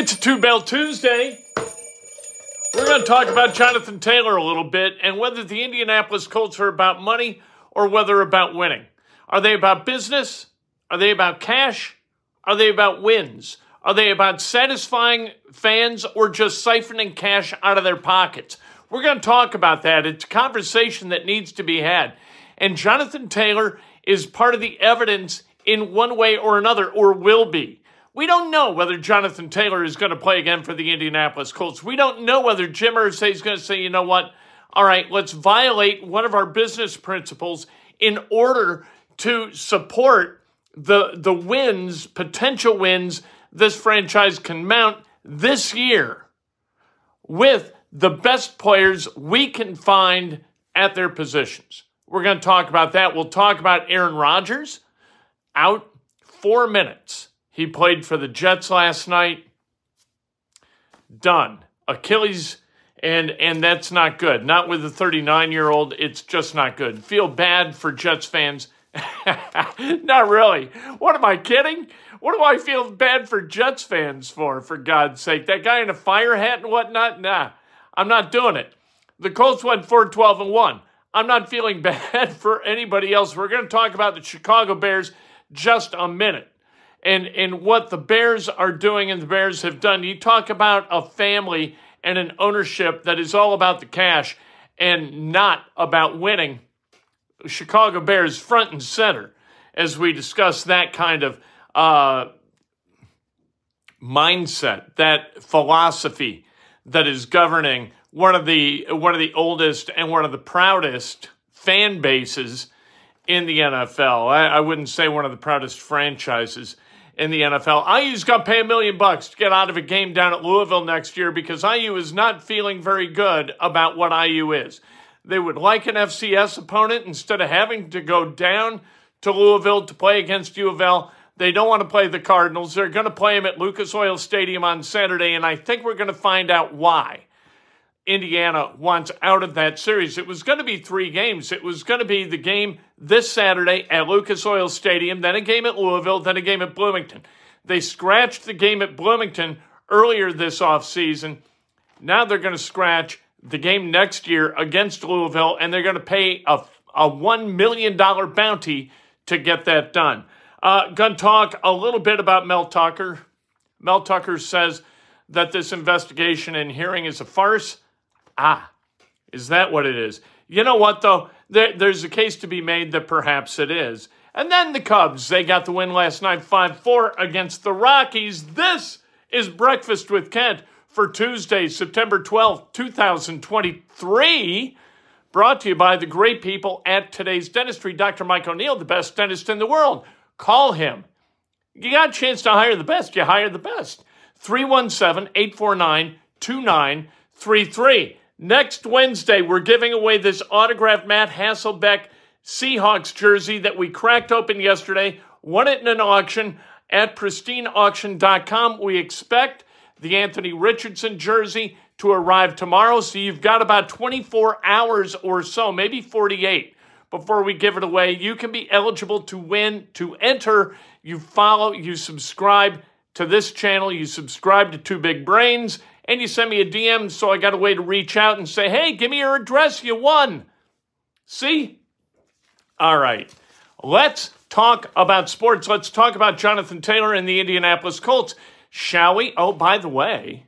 It's a two bell Tuesday. We're going to talk about Jonathan Taylor a little bit and whether the Indianapolis Colts are about money or whether about winning. Are they about business? Are they about cash? Are they about wins? Are they about satisfying fans or just siphoning cash out of their pockets? We're going to talk about that. It's a conversation that needs to be had. And Jonathan Taylor is part of the evidence in one way or another, or will be. We don't know whether Jonathan Taylor is going to play again for the Indianapolis Colts. We don't know whether Jim Irsay is going to say, you know what? All right, let's violate one of our business principles in order to support the the wins, potential wins this franchise can mount this year with the best players we can find at their positions. We're going to talk about that. We'll talk about Aaron Rodgers out 4 minutes he played for the Jets last night. Done. Achilles and and that's not good. Not with a 39-year-old. It's just not good. Feel bad for Jets fans. not really. What am I kidding? What do I feel bad for Jets fans for, for God's sake? That guy in a fire hat and whatnot? Nah, I'm not doing it. The Colts went 4 12 and 1. I'm not feeling bad for anybody else. We're going to talk about the Chicago Bears just a minute and, and what the Bears are doing and the Bears have done. You talk about a family and an ownership that is all about the cash and not about winning. Chicago Bears front and center as we discuss that kind of uh, mindset, that philosophy that is governing one of the one of the oldest and one of the proudest fan bases in the NFL. I, I wouldn't say one of the proudest franchises in the NFL. IU's got to pay a million bucks to get out of a game down at Louisville next year because IU is not feeling very good about what IU is. They would like an FCS opponent instead of having to go down to Louisville to play against U of L. They don't want to play the Cardinals. They're going to play them at Lucas Oil Stadium on Saturday, and I think we're going to find out why. Indiana wants out of that series. It was going to be three games. It was going to be the game this Saturday at Lucas Oil Stadium, then a game at Louisville, then a game at Bloomington. They scratched the game at Bloomington earlier this offseason. Now they're going to scratch the game next year against Louisville, and they're going to pay a, a $1 million bounty to get that done. Uh, going to talk a little bit about Mel Tucker. Mel Tucker says that this investigation and hearing is a farce. Ah, is that what it is? You know what, though? There, there's a case to be made that perhaps it is. And then the Cubs, they got the win last night 5 4 against the Rockies. This is Breakfast with Kent for Tuesday, September 12th, 2023. Brought to you by the great people at today's dentistry, Dr. Mike O'Neill, the best dentist in the world. Call him. You got a chance to hire the best, you hire the best. 317 849 2933. Next Wednesday, we're giving away this autographed Matt Hasselbeck Seahawks jersey that we cracked open yesterday, won it in an auction at pristineauction.com. We expect the Anthony Richardson jersey to arrive tomorrow, so you've got about 24 hours or so, maybe 48 before we give it away. You can be eligible to win, to enter. You follow, you subscribe to this channel, you subscribe to Two Big Brains, and you send me a DM, so I got a way to reach out and say, hey, give me your address, you won. See? All right. Let's talk about sports. Let's talk about Jonathan Taylor and the Indianapolis Colts, shall we? Oh, by the way,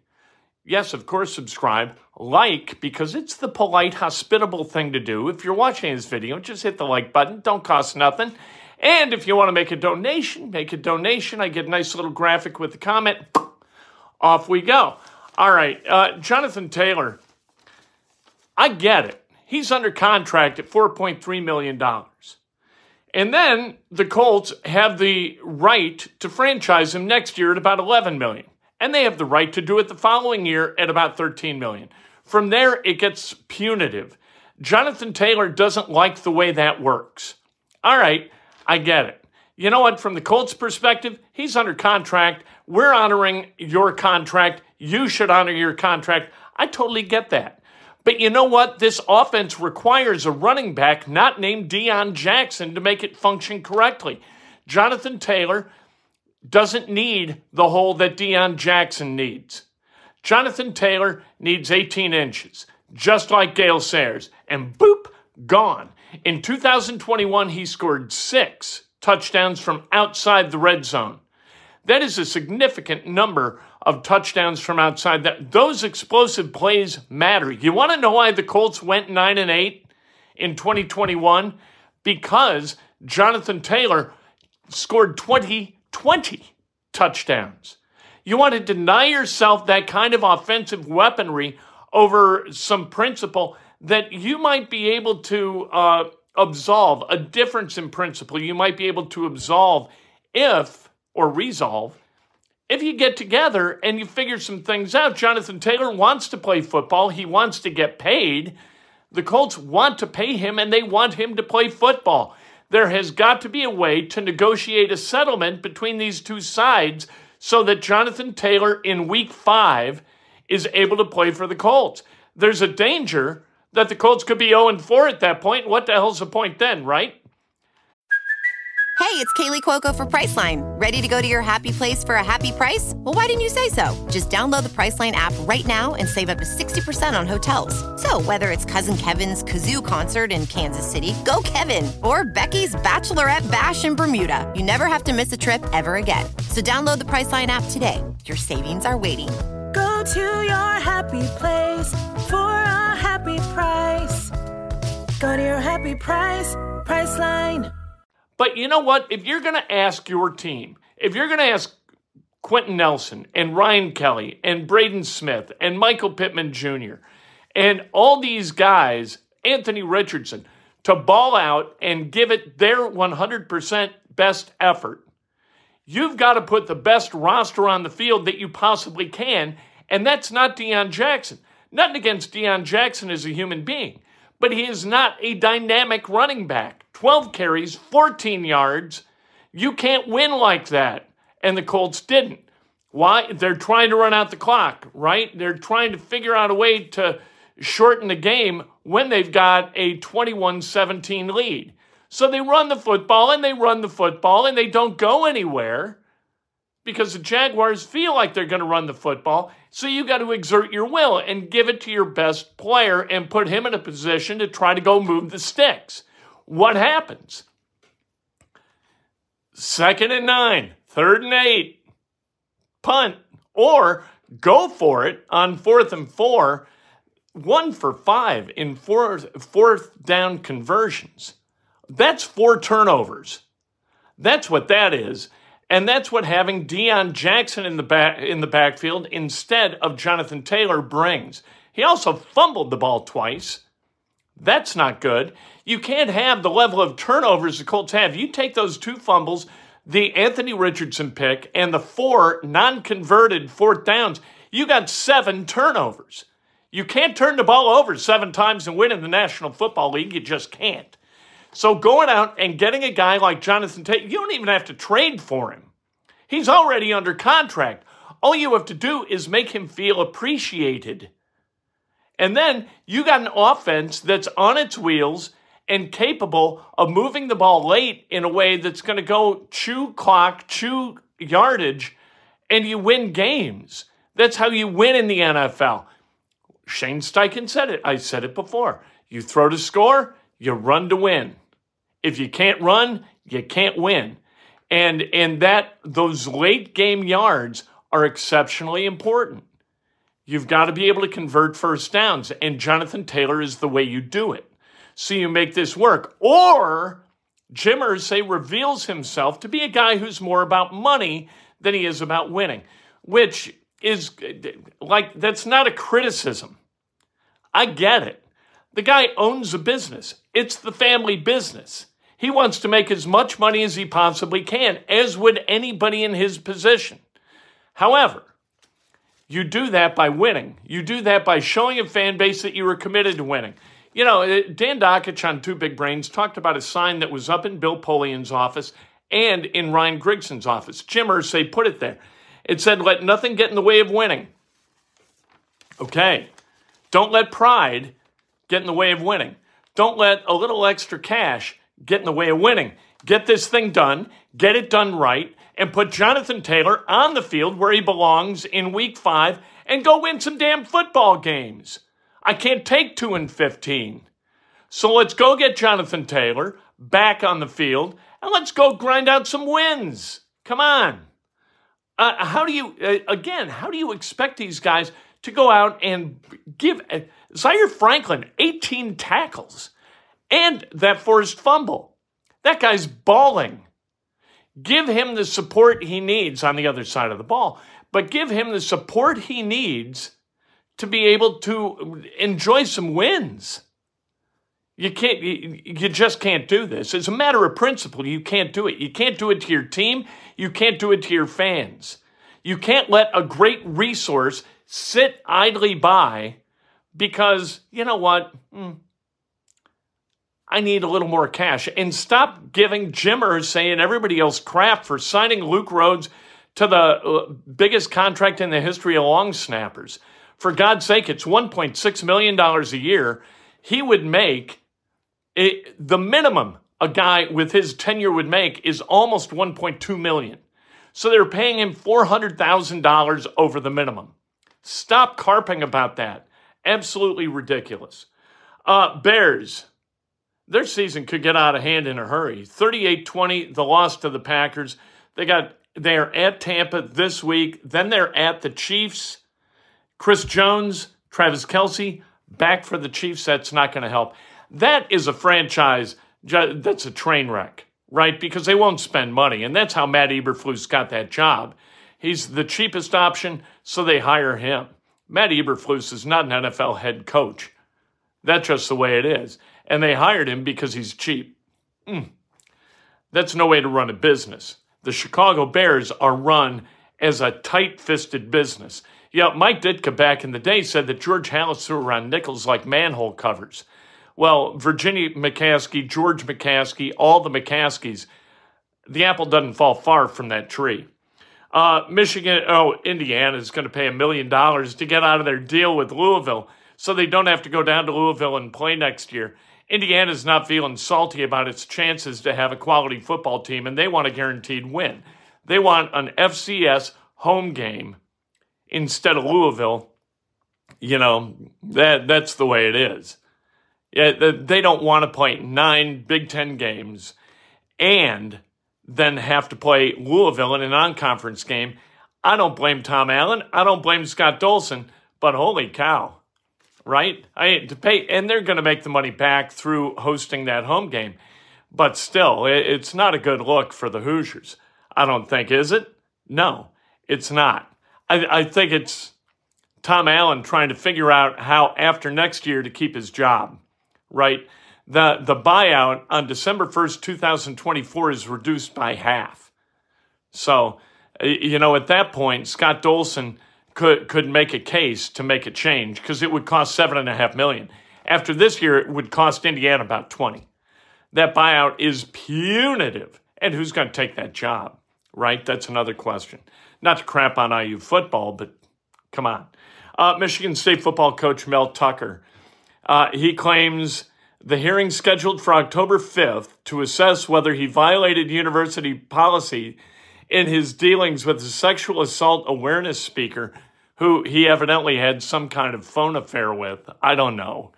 yes, of course, subscribe, like, because it's the polite, hospitable thing to do. If you're watching this video, just hit the like button. Don't cost nothing. And if you want to make a donation, make a donation. I get a nice little graphic with the comment. Off we go. All right, uh, Jonathan Taylor, I get it. He's under contract at $4.3 million. And then the Colts have the right to franchise him next year at about 11 million. And they have the right to do it the following year at about 13 million. From there, it gets punitive. Jonathan Taylor doesn't like the way that works. All right, I get it. You know what? From the Colts' perspective, he's under contract. We're honoring your contract. You should honor your contract. I totally get that. But you know what? This offense requires a running back not named Deon Jackson to make it function correctly. Jonathan Taylor doesn't need the hole that Deon Jackson needs. Jonathan Taylor needs 18 inches, just like Gale Sayers, and boop, gone. In 2021, he scored six touchdowns from outside the red zone. That is a significant number of touchdowns from outside that those explosive plays matter. You want to know why the Colts went 9 and 8 in 2021? Because Jonathan Taylor scored 20 20 touchdowns. You want to deny yourself that kind of offensive weaponry over some principle that you might be able to uh, absolve, a difference in principle you might be able to absolve if, or resolve, if you get together and you figure some things out. Jonathan Taylor wants to play football, he wants to get paid. The Colts want to pay him and they want him to play football. There has got to be a way to negotiate a settlement between these two sides so that Jonathan Taylor in week five is able to play for the Colts. There's a danger that the Colts could be 0 4 at that point. What the hell's the point then, right? Hey, it's Kaley Cuoco for Priceline. Ready to go to your happy place for a happy price? Well, why didn't you say so? Just download the Priceline app right now and save up to 60% on hotels. So, whether it's Cousin Kevin's Kazoo concert in Kansas City, go Kevin, or Becky's Bachelorette Bash in Bermuda, you never have to miss a trip ever again. So, download the Priceline app today. Your savings are waiting Go to your happy place for a happy price. Go to your happy price, Priceline. But you know what? If you're going to ask your team, if you're going to ask Quenton Nelson and Ryan Kelly and Braden Smith and Michael Pittman Jr. and all these guys, Anthony Richardson, to ball out and give it their 100% best effort, you've got to put the best roster on the field that you possibly can. And that's not Deon Jackson. Nothing against Deon Jackson as a human being, but he is not a dynamic running back. 12 carries, 14 yards. You can't win like that. And the Colts didn't. Why? They're trying to run out the clock, right? They're trying to figure out a way to shorten the game when they've got a 21 17 lead. So they run the football and they run the football and they don't go anywhere because the Jaguars feel like they're going to run the football. So you got to exert your will and give it to your best player and put him in a position to try to go move the sticks. What happens? Second and nine, third and eight, punt, or go for it on fourth and four, one for five in fourth, fourth down conversions. That's four turnovers. That's what that is. And that's what having Deon Jackson in the back in the backfield instead of Jonathan Taylor brings. He also fumbled the ball twice. That's not good. You can't have the level of turnovers the Colts have. You take those two fumbles, the Anthony Richardson pick, and the four non-converted fourth downs, you got seven turnovers. You can't turn the ball over seven times and win in the National Football League. You just can't. So going out and getting a guy like Jonathan Tate, you don't even have to trade for him. He's already under contract. All you have to do is make him feel appreciated. And then you got an offense that's on its wheels and capable of moving the ball late in a way that's going to go chew clock, chew yardage, and you win games. That's how you win in the NFL. Shane Steichen said it. I said it before. You throw to score, you run to win. If you can't run, you can't win. And and that those late game yards are exceptionally important. You've got to be able to convert first downs, and Jonathan Taylor is the way you do it. So you make this work. Or Jim Irsay reveals himself to be a guy who's more about money than he is about winning, which is like that's not a criticism. I get it. The guy owns a business. It's the family business. He wants to make as much money as he possibly can, as would anybody in his position. However, you do that by winning. You do that by showing a fan base that you are committed to winning. You know, uh, Dan Dakich on Two Big Brains talked about a sign that was up in Bill Polian's office and in Ryan Grigson's office. Jim Irsay put it there. It said, let nothing get in the way of winning. Okay. Don't let pride get in the way of winning. Don't let a little extra cash get in the way of winning. get this thing done, get it done right, and put Jonathan Taylor on the field where he belongs in week five and go win some damn football games. I can't take two and 15. So let's go get Jonathan Taylor back on the field and let's go grind out some wins. Come on. Uh, how do you, uh, again, how do you expect these guys to go out and give uh, Zaire Franklin 18 tackles and that forced fumble? That guy's balling. Give him the support he needs on the other side of the ball, but give him the support he needs to be able to enjoy some wins. You can't, you, just can't do this. It's a matter of principle. You can't do it. You can't do it to your team. You can't do it to your fans. You can't let a great resource sit idly by because, you know what? Hmm, I need a little more cash. And stop giving Jimmer saying everybody else crap for signing Luke Rhodes to the uh, biggest contract in the history of long snappers. For God's sake, it's $1.6 million a year. He would make it, the minimum a guy with his tenure would make is almost 1.2 million. So they're paying him $400,000 over the minimum. Stop carping about that. Absolutely ridiculous. Uh, Bears, their season could get out of hand in a hurry. 38-20, the loss to the Packers. They got they're at Tampa this week. Then they're at the Chiefs. Chris Jones, Travis Kelce, back for the Chiefs. That's not going to help. That is a franchise that's a train wreck, right? Because they won't spend money. And that's how Matt Eberflus got that job. He's the cheapest option, so they hire him. Matt Eberflus is not an NFL head coach. That's just the way it is. And they hired him because he's cheap. Mm. That's no way to run a business. The Chicago Bears are run as a tight fisted business. Yeah, Mike Ditka back in the day said that George Halas threw around nickels like manhole covers. Well, Virginia McCaskey, George McCaskey, all the McCaskeys, the apple doesn't fall far from that tree. Uh, Michigan, oh, Indiana is going to pay a million dollars to get out of their deal with Louisville so they don't have to go down to Louisville and play next year. Indiana's not feeling salty about its chances to have a quality football team, and they want a guaranteed win. They want an FCS home game instead of Louisville. You know, that that's the way it is. Yeah, they don't want to play nine Big Ten games and then have to play Louisville in a non conference game. I don't blame Tom Allen. I don't blame Scott Dolson, but holy cow, right? I to pay, and they're going to make the money back through hosting that home game. But still, it's not a good look for the Hoosiers. I don't think, is it? No, it's not. I, I think it's Tom Allen trying to figure out how after next year to keep his job right? The, the buyout on December 1st, 2024 is reduced by half. So, you know, at that point, Scott Dolson could, could make a case to make a change because it would cost seven and a half million. After this year, it would cost Indiana about 20. That buyout is punitive. And who's going to take that job, right? That's another question. Not to crap on IU football, but come on. Uh, Michigan State football coach Mel Tucker uh, he claims the hearing scheduled for October 5th to assess whether he violated university policy in his dealings with a sexual assault awareness speaker who he evidently had some kind of phone affair with. I don't know.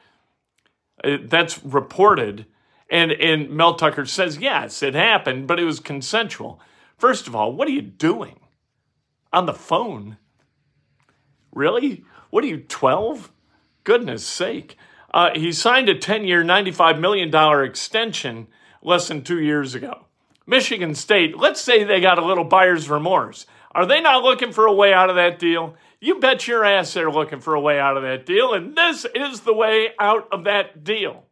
Uh, that's reported. And, and Mel Tucker says, yes, it happened, but it was consensual. First of all, what are you doing on the phone? Really? What are you, 12? Goodness sake. Uh, he signed a 10 year, $95 million extension less than two years ago. Michigan State, let's say they got a little buyer's remorse. Are they not looking for a way out of that deal? You bet your ass they're looking for a way out of that deal, and this is the way out of that deal.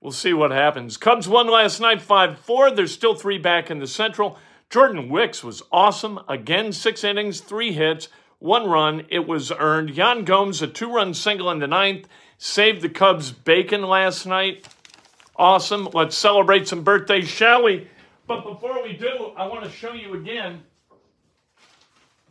We'll see what happens. Cubs won last night 5 4. There's still three back in the Central. Jordan Wicks was awesome. Again, six innings, three hits, one run. It was earned. Yan Gomes, a two run single in the ninth saved the Cubs bacon last night. Awesome. Let's celebrate some birthdays, shall we? But before we do, I want to show you again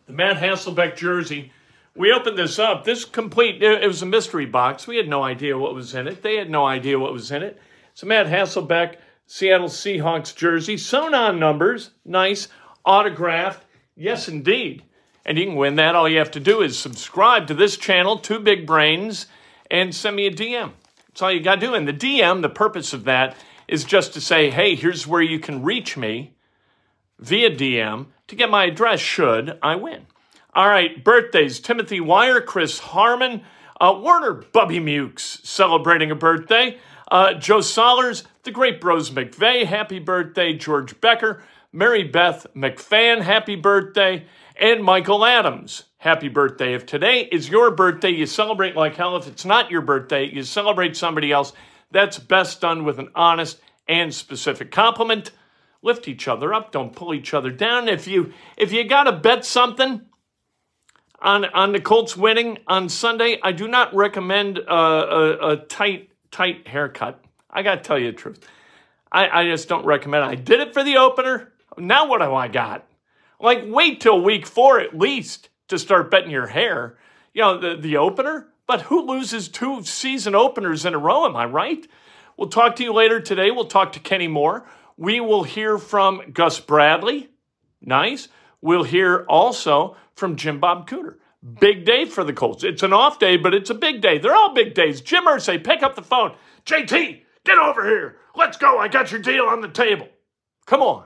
the Matt Hasselbeck jersey. We opened this up. This complete, it was a mystery box. We had no idea what was in it. They had no idea what was in it. It's a Matt Hasselbeck Seattle Seahawks jersey, sewn on numbers, nice, autographed. Yes, indeed. And you can win that. All you have to do is subscribe to this channel, Two Big Brains, and send me a DM. That's all you got to do. And the DM, the purpose of that is just to say, hey, here's where you can reach me via DM to get my address should I win. All right, birthdays Timothy Wire, Chris Harmon, uh, Werner Bubby Mukes celebrating a birthday. Uh, Joe Solers, the great Bros McVeigh, happy birthday. George Becker, Mary Beth McFan, happy birthday. And Michael Adams, happy birthday. If today is your birthday, you celebrate like hell. If it's not your birthday, you celebrate somebody else. That's best done with an honest and specific compliment. Lift each other up, don't pull each other down. If you if you got to bet something, on on the Colts winning on Sunday, I do not recommend a, a, a tight tight haircut. I got to tell you the truth. I, I just don't recommend it. I did it for the opener. Now what do I got? Like wait till week four at least to start betting your hair. You know the the opener. But who loses two season openers in a row? Am I right? We'll talk to you later today. We'll talk to Kenny Moore. We will hear from Gus Bradley. Nice. We'll hear also from Jim Bob Cooter. Big day for the Colts. It's an off day, but it's a big day. They're all big days. Jim Irsay, pick up the phone. JT, get over here. Let's go. I got your deal on the table. Come on.